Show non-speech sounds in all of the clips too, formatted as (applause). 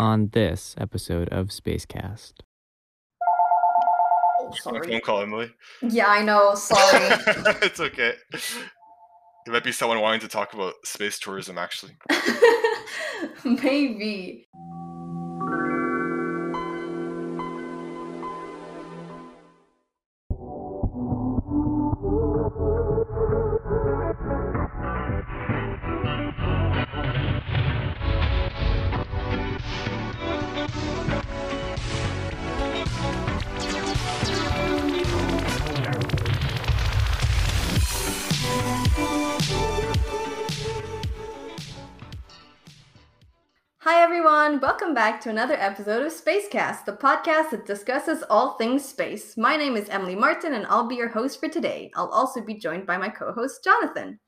on this episode of Spacecast. Oh, sorry. phone call, Emily. Yeah, I know. Sorry. (laughs) it's okay. It might be someone wanting to talk about space tourism, actually. (laughs) Maybe. Everyone. Welcome back to another episode of Spacecast, the podcast that discusses all things space. My name is Emily Martin, and I'll be your host for today. I'll also be joined by my co host, Jonathan.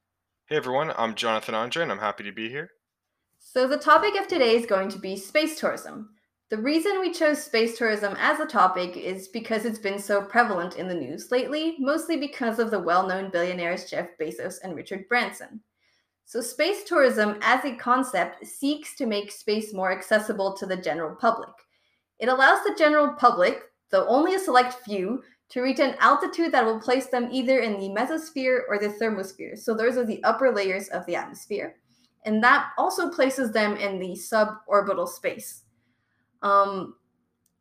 Hey everyone, I'm Jonathan Andre, and I'm happy to be here. So, the topic of today is going to be space tourism. The reason we chose space tourism as a topic is because it's been so prevalent in the news lately, mostly because of the well known billionaires Jeff Bezos and Richard Branson. So, space tourism as a concept seeks to make space more accessible to the general public. It allows the general public, though only a select few, to reach an altitude that will place them either in the mesosphere or the thermosphere. So, those are the upper layers of the atmosphere. And that also places them in the suborbital space. Um,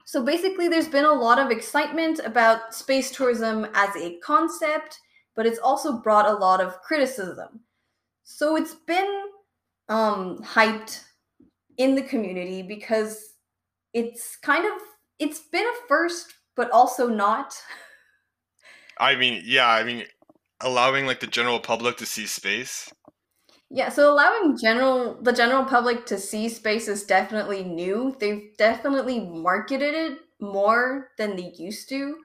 so, basically, there's been a lot of excitement about space tourism as a concept, but it's also brought a lot of criticism. So it's been um, hyped in the community because it's kind of it's been a first, but also not. I mean, yeah, I mean, allowing like the general public to see space. Yeah, so allowing general the general public to see space is definitely new. They've definitely marketed it more than they used to.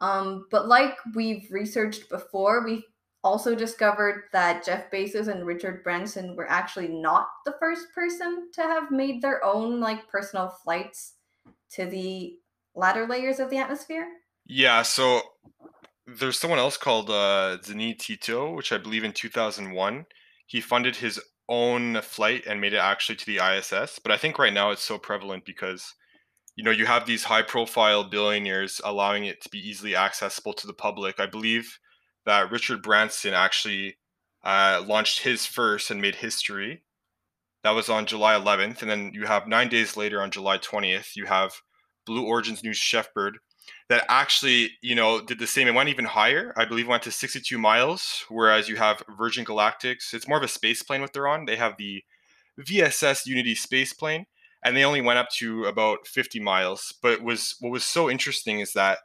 Um, but like we've researched before, we've also discovered that Jeff Bezos and Richard Branson were actually not the first person to have made their own like personal flights to the latter layers of the atmosphere. Yeah, so there's someone else called uh, Denis Tito, which I believe in 2001 he funded his own flight and made it actually to the ISS. But I think right now it's so prevalent because you know you have these high-profile billionaires allowing it to be easily accessible to the public. I believe that Richard Branson actually uh, launched his first and made history. That was on July 11th, and then you have nine days later on July 20th, you have Blue Origin's New Shepard that actually, you know, did the same. It went even higher. I believe went to 62 miles, whereas you have Virgin Galactics. It's more of a space plane what they're on. They have the VSS Unity space plane, and they only went up to about 50 miles. But was what was so interesting is that,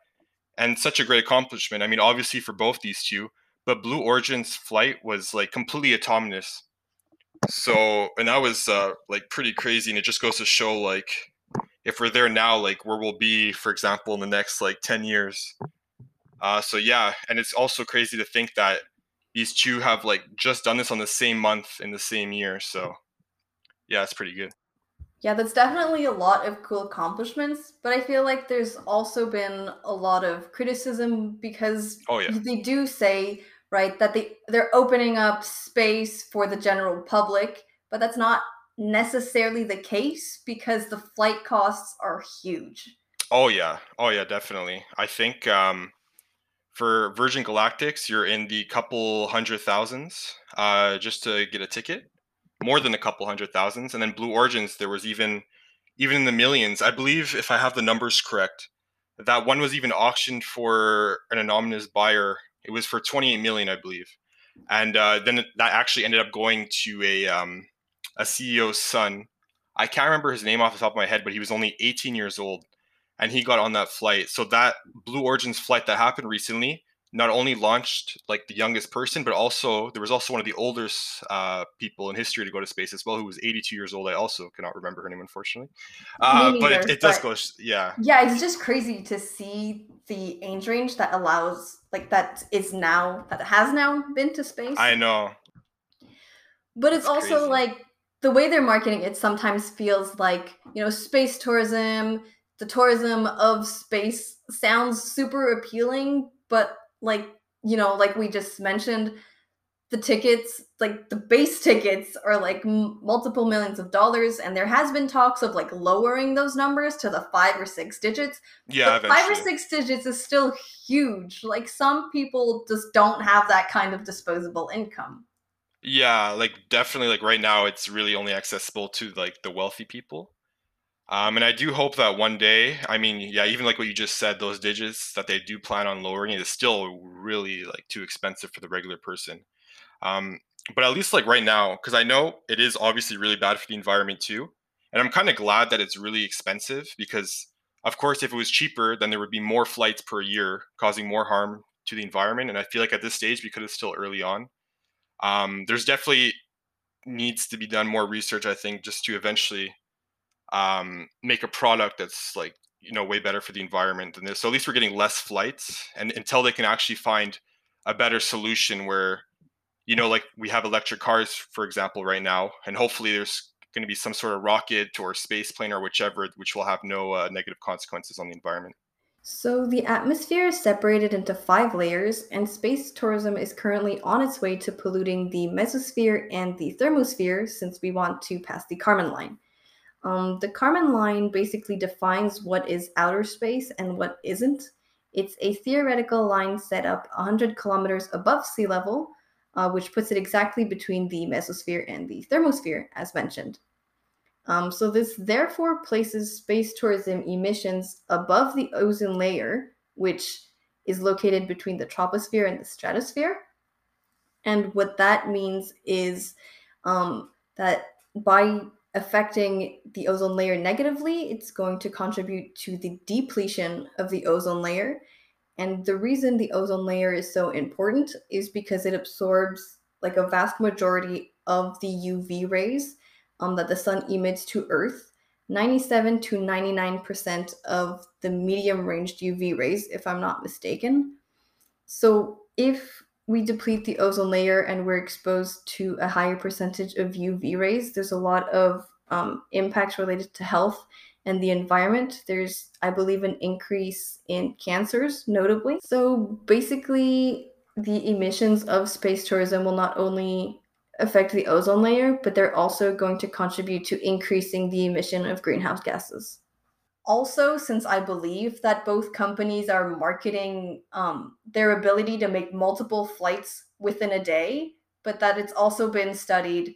and such a great accomplishment. I mean, obviously for both these two, but Blue Origin's flight was like completely autonomous. So, and that was uh, like pretty crazy, and it just goes to show like if we're there now, like where we'll be, for example, in the next like 10 years. Uh, so yeah, and it's also crazy to think that these two have like just done this on the same month in the same year. So yeah, it's pretty good. Yeah, that's definitely a lot of cool accomplishments, but I feel like there's also been a lot of criticism because Oh yeah, they do say, right, that they they're opening up space for the general public, but that's not necessarily the case because the flight costs are huge. oh yeah, oh yeah, definitely. I think um, for Virgin Galactics, you're in the couple hundred thousands uh, just to get a ticket, more than a couple hundred thousands, and then Blue Origins, there was even even in the millions. I believe, if I have the numbers correct, that one was even auctioned for an anonymous buyer. It was for 28 million, I believe, and uh, then that actually ended up going to a um, a CEO's son. I can't remember his name off the top of my head, but he was only 18 years old, and he got on that flight. So that Blue Origins flight that happened recently not only launched like the youngest person, but also there was also one of the oldest uh, people in history to go to space as well, who was 82 years old. I also cannot remember her name, unfortunately. Uh, but it, it does but- go, yeah, Yeah, it's just crazy to see the age range that allows like that is now that has now been to space. I know. But it's It's also crazy. like the way they're marketing it sometimes feels like, you know, space tourism, the tourism of space sounds super appealing, but like, you know, like we just mentioned, the tickets, like the base tickets, are like m- multiple millions of dollars, and there has been talks of like lowering those numbers to the five or six digits. Yeah, five or six digits is still huge. Like some people just don't have that kind of disposable income. Yeah, like definitely like right now it's really only accessible to like the wealthy people. Um, and I do hope that one day, I mean, yeah, even like what you just said, those digits that they do plan on lowering it is still really like too expensive for the regular person. Um, but at least like right now, because I know it is obviously really bad for the environment too. And I'm kind of glad that it's really expensive because, of course, if it was cheaper, then there would be more flights per year, causing more harm to the environment. And I feel like at this stage, because it's still early on, um, there's definitely needs to be done more research. I think just to eventually um, make a product that's like you know way better for the environment than this. So at least we're getting less flights, and until they can actually find a better solution where you know like we have electric cars, for example, right now, and hopefully there's going to be some sort of rocket or space plane or whichever, which will have no uh, negative consequences on the environment. So, the atmosphere is separated into five layers, and space tourism is currently on its way to polluting the mesosphere and the thermosphere since we want to pass the Kármán line. Um, the Kármán line basically defines what is outer space and what isn't. It's a theoretical line set up 100 kilometers above sea level, uh, which puts it exactly between the mesosphere and the thermosphere, as mentioned. Um, so this therefore places space tourism emissions above the ozone layer, which is located between the troposphere and the stratosphere. And what that means is um, that by affecting the ozone layer negatively, it's going to contribute to the depletion of the ozone layer. And the reason the ozone layer is so important is because it absorbs like a vast majority of the UV rays um, that the sun emits to Earth. 97 to 99% of the medium ranged UV rays, if I'm not mistaken. So, if we deplete the ozone layer and we're exposed to a higher percentage of UV rays, there's a lot of um, impacts related to health and the environment. There's, I believe, an increase in cancers, notably. So, basically, the emissions of space tourism will not only affect the ozone layer, but they're also going to contribute to increasing the emission of greenhouse gases. Also, since I believe that both companies are marketing um, their ability to make multiple flights within a day, but that it's also been studied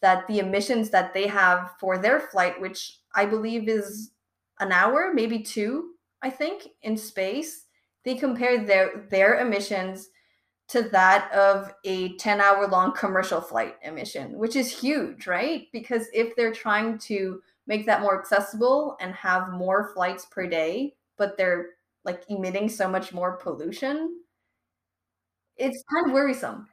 that the emissions that they have for their flight, which I believe is an hour, maybe two, I think, in space, they compare their their emissions to that of a 10 hour long commercial flight emission, which is huge, right? Because if they're trying to make that more accessible and have more flights per day, but they're like emitting so much more pollution, it's kind of worrisome.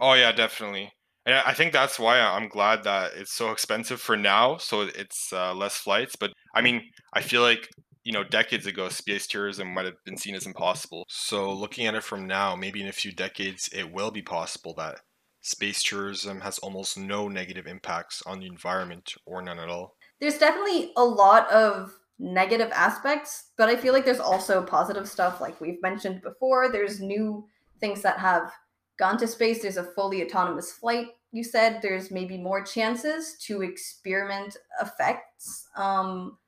Oh yeah, definitely. And I think that's why I'm glad that it's so expensive for now, so it's uh, less flights. But I mean, I feel like you know, decades ago, space tourism might have been seen as impossible. So, looking at it from now, maybe in a few decades, it will be possible that space tourism has almost no negative impacts on the environment or none at all. There's definitely a lot of negative aspects, but I feel like there's also positive stuff, like we've mentioned before. There's new things that have gone to space, there's a fully autonomous flight. You said there's maybe more chances to experiment effects. Um,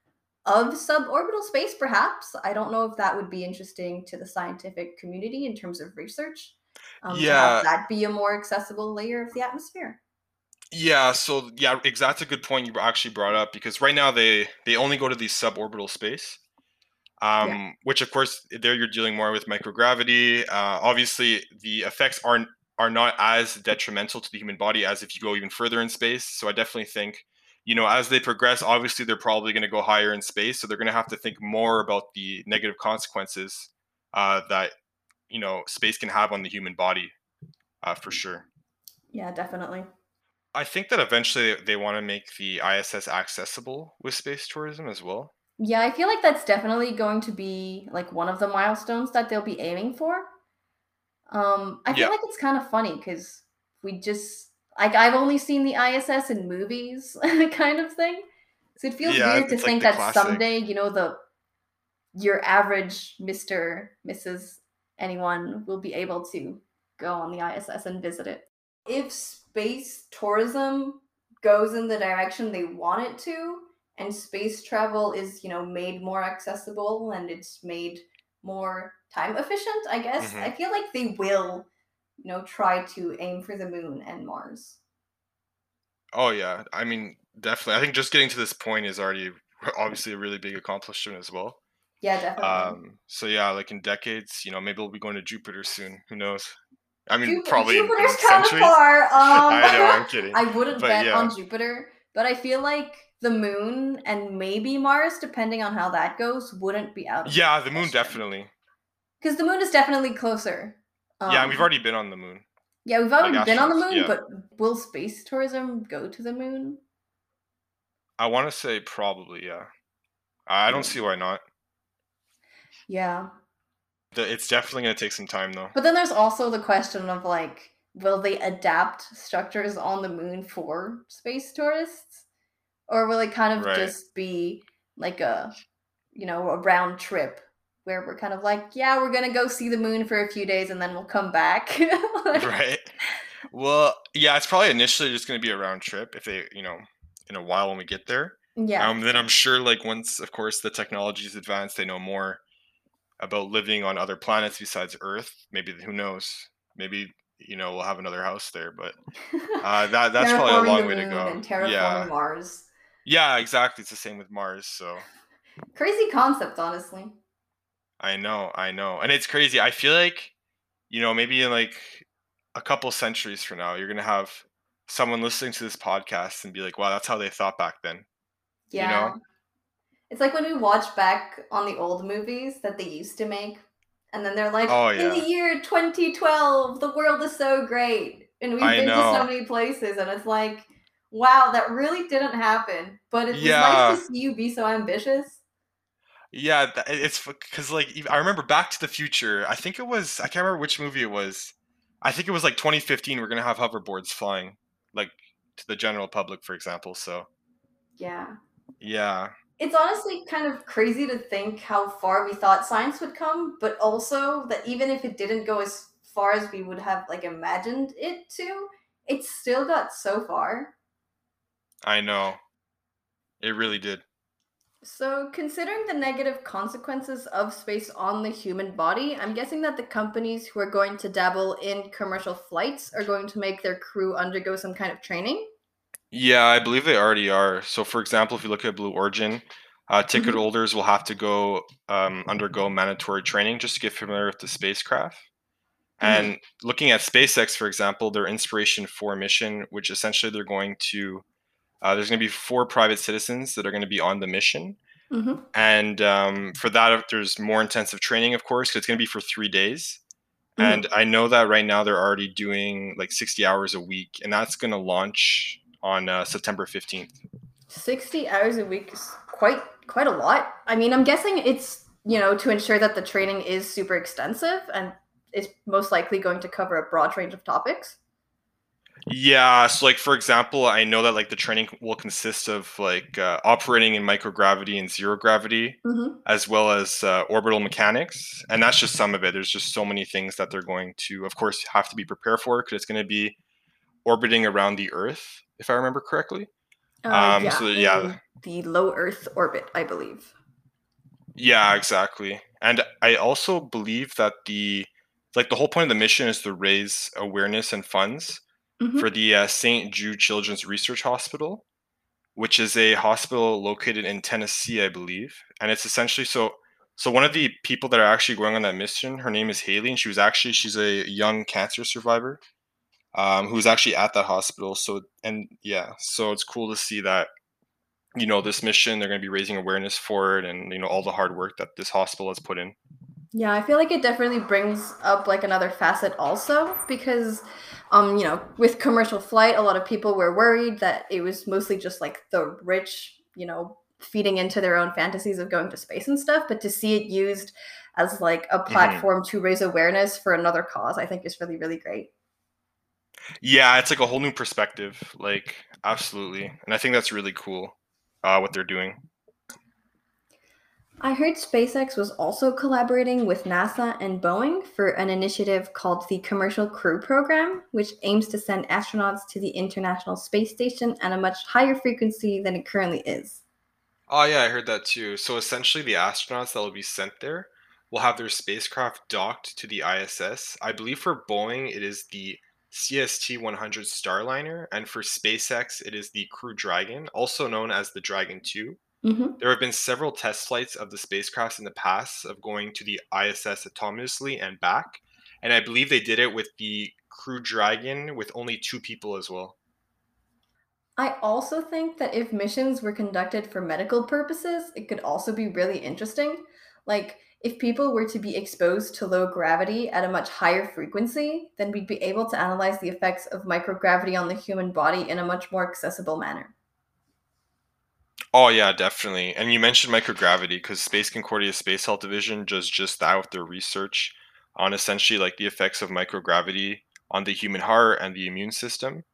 of suborbital space, perhaps. I don't know if that would be interesting to the scientific community in terms of research. Um, yeah, that be a more accessible layer of the atmosphere. Yeah, so yeah, that's a good point you actually brought up because right now they they only go to the suborbital space, um, yeah. which of course there you're dealing more with microgravity. Uh, obviously, the effects aren't are not as detrimental to the human body as if you go even further in space. So I definitely think you know, as they progress, obviously they're probably going to go higher in space, so they're going to have to think more about the negative consequences uh, that you know space can have on the human body, uh, for sure. Yeah, definitely. I think that eventually they want to make the ISS accessible with space tourism as well. Yeah, I feel like that's definitely going to be like one of the milestones that they'll be aiming for. Um, I feel yeah. like it's kind of funny because we just like I've only seen the ISS in movies, (laughs) kind of thing. So it feels yeah, weird to think like that classic. someday, you know, the your average Mister, Mrs. anyone will be able to go on the ISS and visit it. If space tourism goes in the direction they want it to, and space travel is, you know, made more accessible and it's made more time efficient, I guess, Mhm. I feel like they will, you know, try to aim for the moon and Mars. Oh yeah, I mean definitely. I think just getting to this point is already (laughs) obviously a really big accomplishment as well. Yeah, definitely. Um, so yeah, like in decades, you know, maybe we'll be going to Jupiter soon. Who knows? I mean, Ju- probably Jupiter's kind of far. (laughs) Um, I know, I'm (laughs) kidding. I wouldn't But bet yeah. on Jupiter, but I feel like the moon and maybe Mars, depending on how that goes, wouldn't be out. Of Yeah, the moon definitely. Because the moon is definitely closer. yeah, and we've Um, already been on the moon. Yeah, we've already been on the moon, yeah. but will space tourism go to the moon? I want to say probably, yeah. I don't Yeah. see why not. Yeah. The- It's definitely going to take some time though. But then there's also the question of like, will they adapt structures on the moon for space tourists? Or will it kind of Right. just be like a, you know, a round trip where we're kind of like, yeah, we're going to go see the moon for a few days and then we'll come back? Like, (laughs) right. Well, yeah, it's probably initially just going to be a round trip if they, you know, in a while when we get there. Yeah. Um, then I'm sure, like once, of course, the technology is advanced, they know more about living on other planets besides Earth. Maybe who knows? Maybe you know we'll have another house there. But (laughs) uh, that that's probably a long way to go. Yeah, Mars. yeah, exactly. It's the same with Mars. So (laughs) Crazy concept, honestly. I know, I know, and it's crazy. I feel like you know maybe in like a couple centuries from now, you're gonna have someone listening to this podcast and be like, "Wow, that's how they thought back then." You Yeah. know? It's like when we watch back on the old movies that they used to make, and then they're like, Oh, in the year 2012, the world is so great. And we've I been to so many places, and it's like, wow, that really didn't happen. But it's Yeah. nice to see you be so ambitious. Yeah, it's because like I remember Back to the Future. I think it was I can't remember which movie it was. I think it was like 2015. We're gonna have hoverboards flying like to the general public, for example. So Yeah. yeah, It's honestly kind of crazy to think how far we thought science would come, but also that even if it didn't go as far as we would have like imagined it to, it still got so far. I know. It really did. So, considering the negative consequences of space on the human body, I'm guessing that the companies who are going to dabble in commercial flights are going to make their crew undergo some kind of training. Yeah, I believe they already are. So, for example, if you look at Blue Origin, uh, ticket Mhm. holders will have to go um, undergo mandatory training just to get familiar with the spacecraft. Mhm. And looking at SpaceX, for example, their Inspiration 4 mission, which essentially they're going to, uh, there's going to be four private citizens that are going to be on the mission. Mm-hmm. And um, for that, there's more intensive training, of course, because it's going to be for three days. And I know that right now they're already doing like 60 hours a week, and that's going to launch on uh, September 15th. 60 hours a week is quite quite a lot. I mean, I'm guessing it's, you know, to ensure that the training is super extensive and is most likely going to cover a broad range of topics. Yeah, so like for example, I know that like the training will consist of like uh, operating in microgravity and zero gravity, Mm-hmm. as well as uh, orbital mechanics, and that's just some of it. There's just so many things that they're going to, of course, have to be prepared for because it's going to be orbiting around the Earth, if I remember correctly. Um, so, yeah. the low Earth orbit, I believe. Yeah, exactly. And I also believe that the like the whole point of the mission is to raise awareness and funds Mhm. for the uh, St. Jude Children's Research Hospital, which is a hospital located in Tennessee, I believe. And it's essentially so so one of the people that are actually going on that mission, her name is Haley, and she was actually she's a young cancer survivor um, who's actually at that hospital. So and yeah, so it's cool to see that you know this mission they're going to be raising awareness for it and you know all the hard work that this hospital has put in Yeah, I feel like it definitely brings up like another facet also because um, you know, with commercial flight, a lot of people were worried that it was mostly just like the rich, you know, feeding into their own fantasies of going to space and stuff, but to see it used as like a platform to raise awareness for another cause, I think is really really great. Yeah it's like a whole new perspective like absolutely and i think that's really cool uh, what they're doing I heard SpaceX was also collaborating with NASA and Boeing for an initiative called the Commercial Crew Program, which aims to send astronauts to the International Space Station at a much higher frequency than it currently is. Oh yeah, I heard that too. So essentially, the astronauts that will be sent there will have their spacecraft docked to the ISS. I believe for Boeing, it is the CST 100 Starliner, and for SpaceX, it is the Crew Dragon, also known as the Dragon 2. hmm There have been several test flights of the spacecrafts in the past of going to the ISS autonomously and back, and I believe they did it with the Crew Dragon with only two people as well. I also think that if missions were conducted for medical purposes, it could also be really interesting. Like, if people were to be exposed to low gravity at a much higher frequency, then we'd be able to analyze the effects of microgravity on the human body in a much more accessible manner. Oh yeah, definitely. And you mentioned microgravity because Space Concordia Space Health Division does just that with their research on essentially like the effects of microgravity on the human heart and the immune system.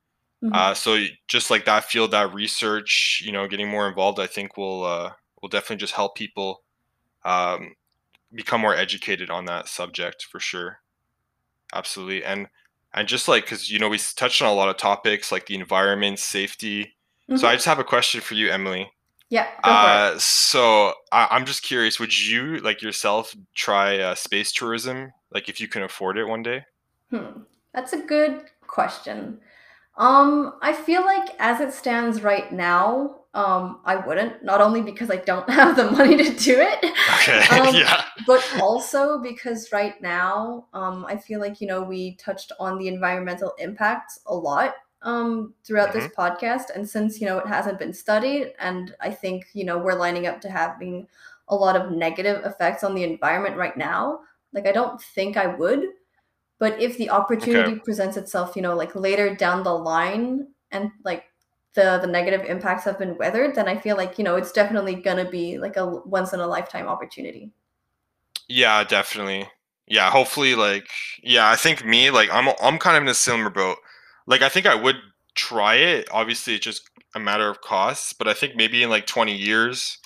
Mhm. Uh, so just like that field, that research, you know, getting more involved, I think will uh, will definitely just help people um, become more educated on that subject for sure. Absolutely, and and just like because you know we touched on a lot of topics like the environment, safety. So I Mhm. just have a question for you, Emily. Yeah, go for it. Uh, so I, I'm just curious, would you like yourself try uh, space tourism, like if you can afford it one day? Hmm. That's a good question. Um, I feel like as it stands right now, um, I wouldn't, not only because I don't (laughs) have the money to do it, (laughs) Okay, (laughs) um, yeah. but also because right now, um, I feel like, you know, we touched on the environmental impacts a lot um, throughout this podcast. And since, you know, it hasn't been studied, and I think, you know, we're lining up to having a lot of negative effects on the environment right now, like, I don't think I would. But if the opportunity Okay. presents itself, you know, like later down the line and like the the negative impacts have been weathered, then I feel like, you know, it's definitely gonna be like a once in a lifetime opportunity. Yeah, definitely. Yeah, hopefully like yeah, I think me like I'm I'm kind of in a similar boat. Like I think I would try it. Obviously it's just a matter of costs, but I think maybe in like 20 years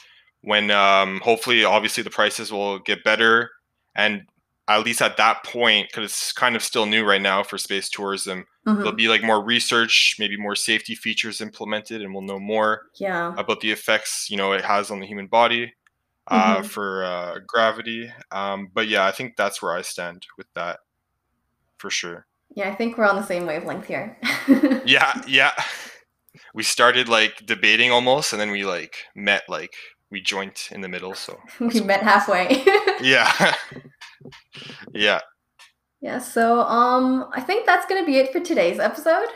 when um hopefully obviously the prices will get better and at least at that point cuz it's kind of still new right now for space tourism, there'll Mhm. be like more research, maybe more safety features implemented and we'll know more Yeah. about the effects you know it has on the human body uh, Mhm. for uh, gravity. Um, but yeah, I think that's where I stand with that for sure. Yeah, I think we're on the same wavelength here. (laughs) Yeah, yeah. We started like debating almost, and then we like met like we joined in the middle. So (laughs) we met halfway. (laughs) yeah, yeah. Yeah, so um I think that's gonna be it for today's episode.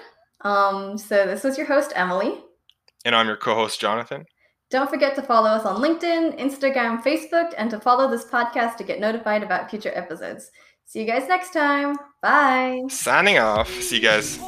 Um, so this was your host, Emily. And I'm your co-host Jonathan. Don't forget to follow us on LinkedIn, Instagram, Facebook, and to follow this podcast to get notified about future episodes. See you guys next time. Bye. Signing off. See you guys.